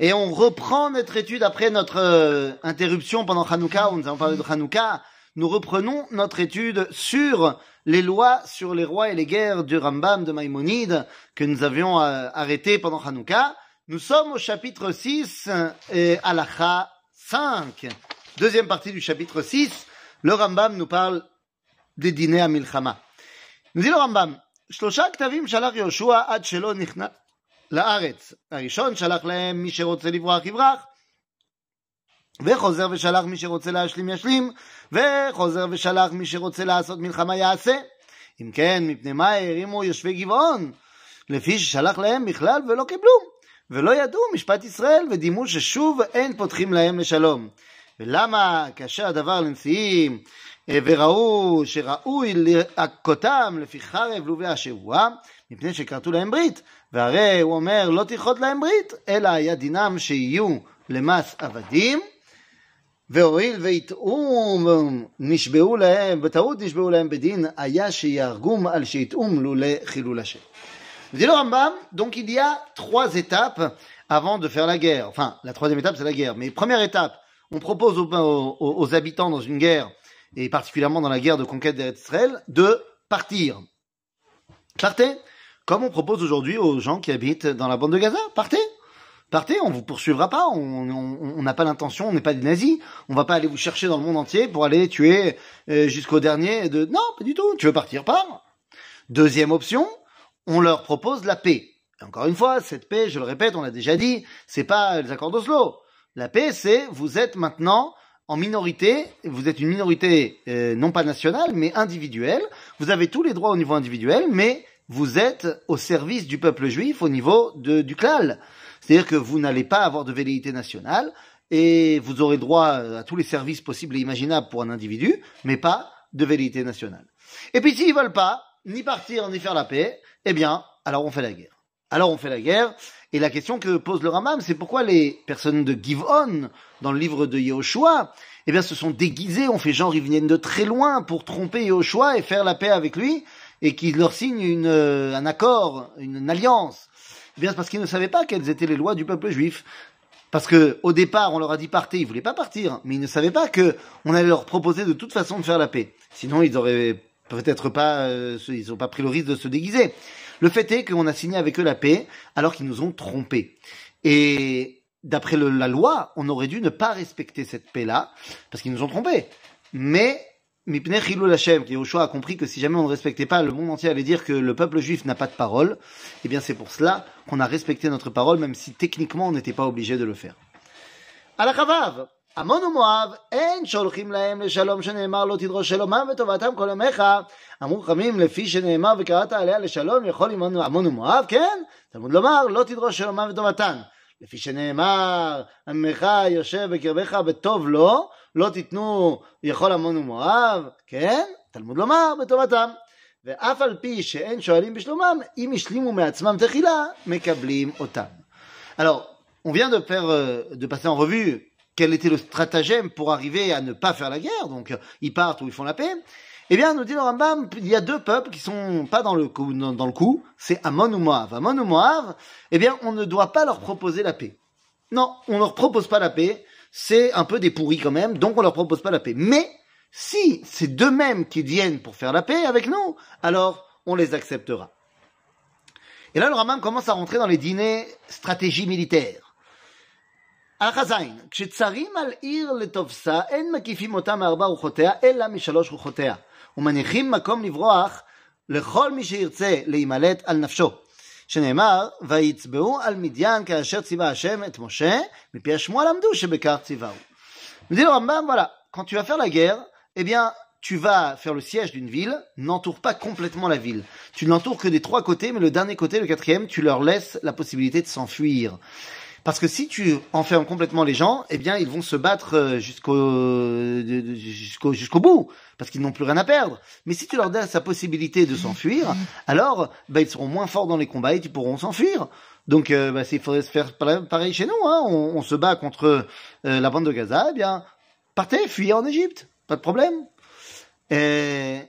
Et on reprend notre étude après notre euh, interruption pendant Hanouka, où nous avons parlé de Hanouka. Nous reprenons notre étude sur les lois sur les rois et les guerres du Rambam de Maïmonide que nous avions euh, arrêté pendant Hanouka. Nous sommes au chapitre 6 euh, et à Alakha 5. Deuxième partie du chapitre 6. Le Rambam nous parle des dîners à Milchama. Nous dit le Rambam, Shlosha Ktavim Shalach Yoshua Ad Shelo Nichna לארץ. הראשון שלח להם מי שרוצה לברוח יברח, וחוזר ושלח מי שרוצה להשלים ישלים, וחוזר ושלח מי שרוצה לעשות מלחמה יעשה. אם כן, מפני מה הערימו יושבי גבעון? לפי ששלח להם בכלל ולא קיבלו, ולא ידעו משפט ישראל, ודימו ששוב אין פותחים להם לשלום. ולמה כאשר הדבר לנשיאים וראו שראוי להכותם לפי חרב לובי השבוע, מפני שכרתו להם ברית, והרי הוא אומר לא תכרות להם ברית, אלא היה דינם שיהיו למס עבדים, והואיל והטעו, נשבעו להם, בטעות נשבעו להם בדין, היה שיהרגום על שיטעום לולא חילול השם. Dit le Rambam, donc il y a trois étapes avant de faire la guerre. Enfin, la troisième étape, c'est la guerre. Mais première étape, on propose aux, aux, aux habitants dans une guerre et particulièrement dans la guerre de conquête d'Israël, de partir. Partez, Comme on propose aujourd'hui aux gens qui habitent dans la bande de Gaza, partez. Partez, on vous poursuivra pas, on n'a pas l'intention, on n'est pas des nazis, on va pas aller vous chercher dans le monde entier pour aller tuer euh, jusqu'au dernier de... Non, pas du tout, tu veux partir, pars. Deuxième option, on leur propose la paix. Encore une fois, cette paix, je le répète, on l'a déjà dit, c'est pas les accords d'Oslo. La paix, c'est vous êtes maintenant en minorité, vous êtes une minorité euh, non pas nationale, mais individuelle. Vous avez tous les droits au niveau individuel, mais vous êtes au service du peuple juif au niveau de, du klal. C'est-à-dire que vous n'allez pas avoir de velléité nationale et vous aurez droit à tous les services possibles et imaginables pour un individu, mais pas de velléité nationale. Et puis s'ils veulent pas, ni partir, ni faire la paix, eh bien, alors on fait la guerre. Alors on fait la guerre, et la question que pose le Ramam, c'est pourquoi les personnes de Givon, dans le livre de Yehoshua, eh bien se sont déguisées, on fait genre ils viennent de très loin pour tromper Yehoshua et faire la paix avec lui, et qu'ils leur signent une, un accord, une, une alliance. Eh bien c'est parce qu'ils ne savaient pas quelles étaient les lois du peuple juif. Parce que au départ, on leur a dit partez, ils voulaient pas partir, mais ils ne savaient pas que on allait leur proposer de toute façon de faire la paix. Sinon, ils auraient peut-être pas, euh, ils n'ont pas pris le risque de se déguiser. Le fait est qu'on a signé avec eux la paix alors qu'ils nous ont trompés. Et d'après la loi, on aurait dû ne pas respecter cette paix-là parce qu'ils nous ont trompés. Mais Mipnei Chilul Hashem, qui Yoshua a compris que si jamais on ne respectait pas, le monde entier allait dire que le peuple juif n'a pas de parole. Eh bien, c'est pour cela qu'on a respecté notre parole, même si techniquement on n'était pas obligé de le faire. À la Chavav, עמון ומואב, אין שולחים להם לשלום שנאמר לא תדרוש שלומם וטובתם כל ימיך. אמרו חכמים לפי שנאמר וקראת עליה לשלום יכול עמון עמון ומואב, כן? תלמוד לומר לא תדרוש שלומם וטובתן. לפי שנאמר עמך יושב בקרבך בטוב לו, לא תיתנו יכול עמון ומואב, כן? תלמוד לומר בטובתם. ואף על פי שאין שואלים בשלומם, אם השלימו מעצמם תחילה, מקבלים אותם. Alors, on vient de faire, de passer en revue quel était le stratagème pour arriver à ne pas faire la guerre, donc ils partent ou ils font la paix, eh bien, nous dit le Rambam, il y a deux peuples qui sont pas dans le coup, c'est Amon ou Moav. Amon ou Moav, eh bien, on ne doit pas leur proposer la paix. Non, on leur propose pas la paix, c'est un peu des pourris quand même, donc on leur propose pas la paix. Mais, si c'est d'eux-mêmes qui viennent pour faire la paix avec nous, alors on les acceptera. Et là, le Rambam commence à rentrer dans les dîners stratégie militaire. החזין, כשצרים על עיר לתופסה, אין מקיפים אותה מארבע רוחותיה, אלא משלוש רוחותיה, ומניחים מקום לברוח לכל מי שירצה להימלט על נפשו. שנאמר, ויצבעו על מדיין כאשר ציווה השם את משה, מפי השמועה למדו שבכך ציווהו. Me dit le Rambam, voilà, quand tu vas faire la guerre, eh bien, tu vas faire le siège d'une ville, n'entoure pas complètement la ville. Tu n'entoures que des trois côtés, mais le dernier côté, le quatrième, tu leur laisses la possibilité de s'enfuir. Parce que si tu enfermes complètement les gens, eh bien, ils vont se battre jusqu'au jusqu'au jusqu'au bout, parce qu'ils n'ont plus rien à perdre. Mais si tu leur donnes sa possibilité de s'enfuir, alors bah, ils seront moins forts dans les combats et ils pourront s'enfuir. Donc, euh, bah, il faudrait se faire pareil chez nous. Hein. On, on, se bat contre euh, la bande de Gaza. Eh bien, partez, fuyez en Égypte, pas de problème. Et...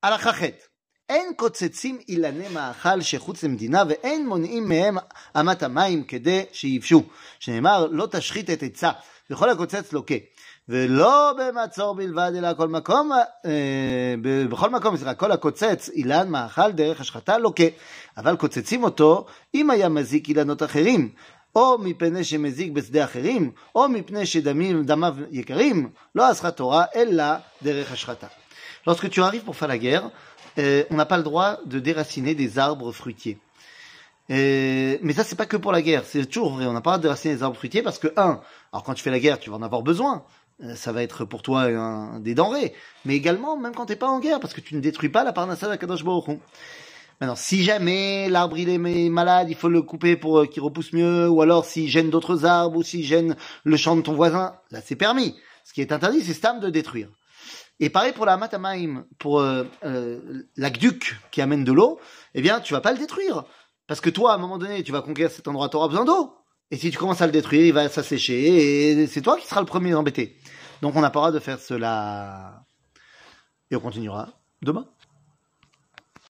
À la chachet. אין קוצצים אילני מאכל שחוץ למדינה ואין מונעים מהם אמת המים כדי שיבשו. שנאמר, לא תשחית את עצה, וכל הקוצץ לוקה. ולא במצור בלבד, אלא כל מקום, אה, בכל מקום, סליחה, כל הקוצץ אילן מאכל דרך השחתה לוקה. אבל קוצצים אותו אם היה מזיק אילנות אחרים. או מפני שמזיק בשדה אחרים, או מפני שדמיו יקרים, לא אסחה תורה, אלא דרך השחתה. Lorsque tu arrives pour faire la euh, on n'a pas le droit de déraciner des arbres fruitiers. Euh, mais ça, c'est pas que pour la guerre, c'est toujours vrai. On n'a pas le droit de déraciner des arbres fruitiers parce que, un, alors quand tu fais la guerre, tu vas en avoir besoin. Euh, ça va être pour toi des denrées. Mais également, même quand t'es pas en guerre, parce que tu ne détruis pas la parnassa d'Akadosh Baruch Maintenant, si jamais l'arbre il est malade, il faut le couper pour qu'il repousse mieux, ou alors s'il gêne d'autres arbres, ou s'il gêne le champ de ton voisin, là c'est permis. Ce qui est interdit, c'est stam de détruire. Et pareil pour la matamaim, pour euh, euh, l'aqueduc qui amène de l'eau, eh bien, tu vas pas le détruire. Parce que toi, à un moment donné, tu vas conquérir cet endroit, tu auras besoin d'eau. Et si tu commences à le détruire, il va s'assécher, et c'est toi qui seras le premier embêté. Donc on n'a pas le droit de faire cela. Et on continuera demain.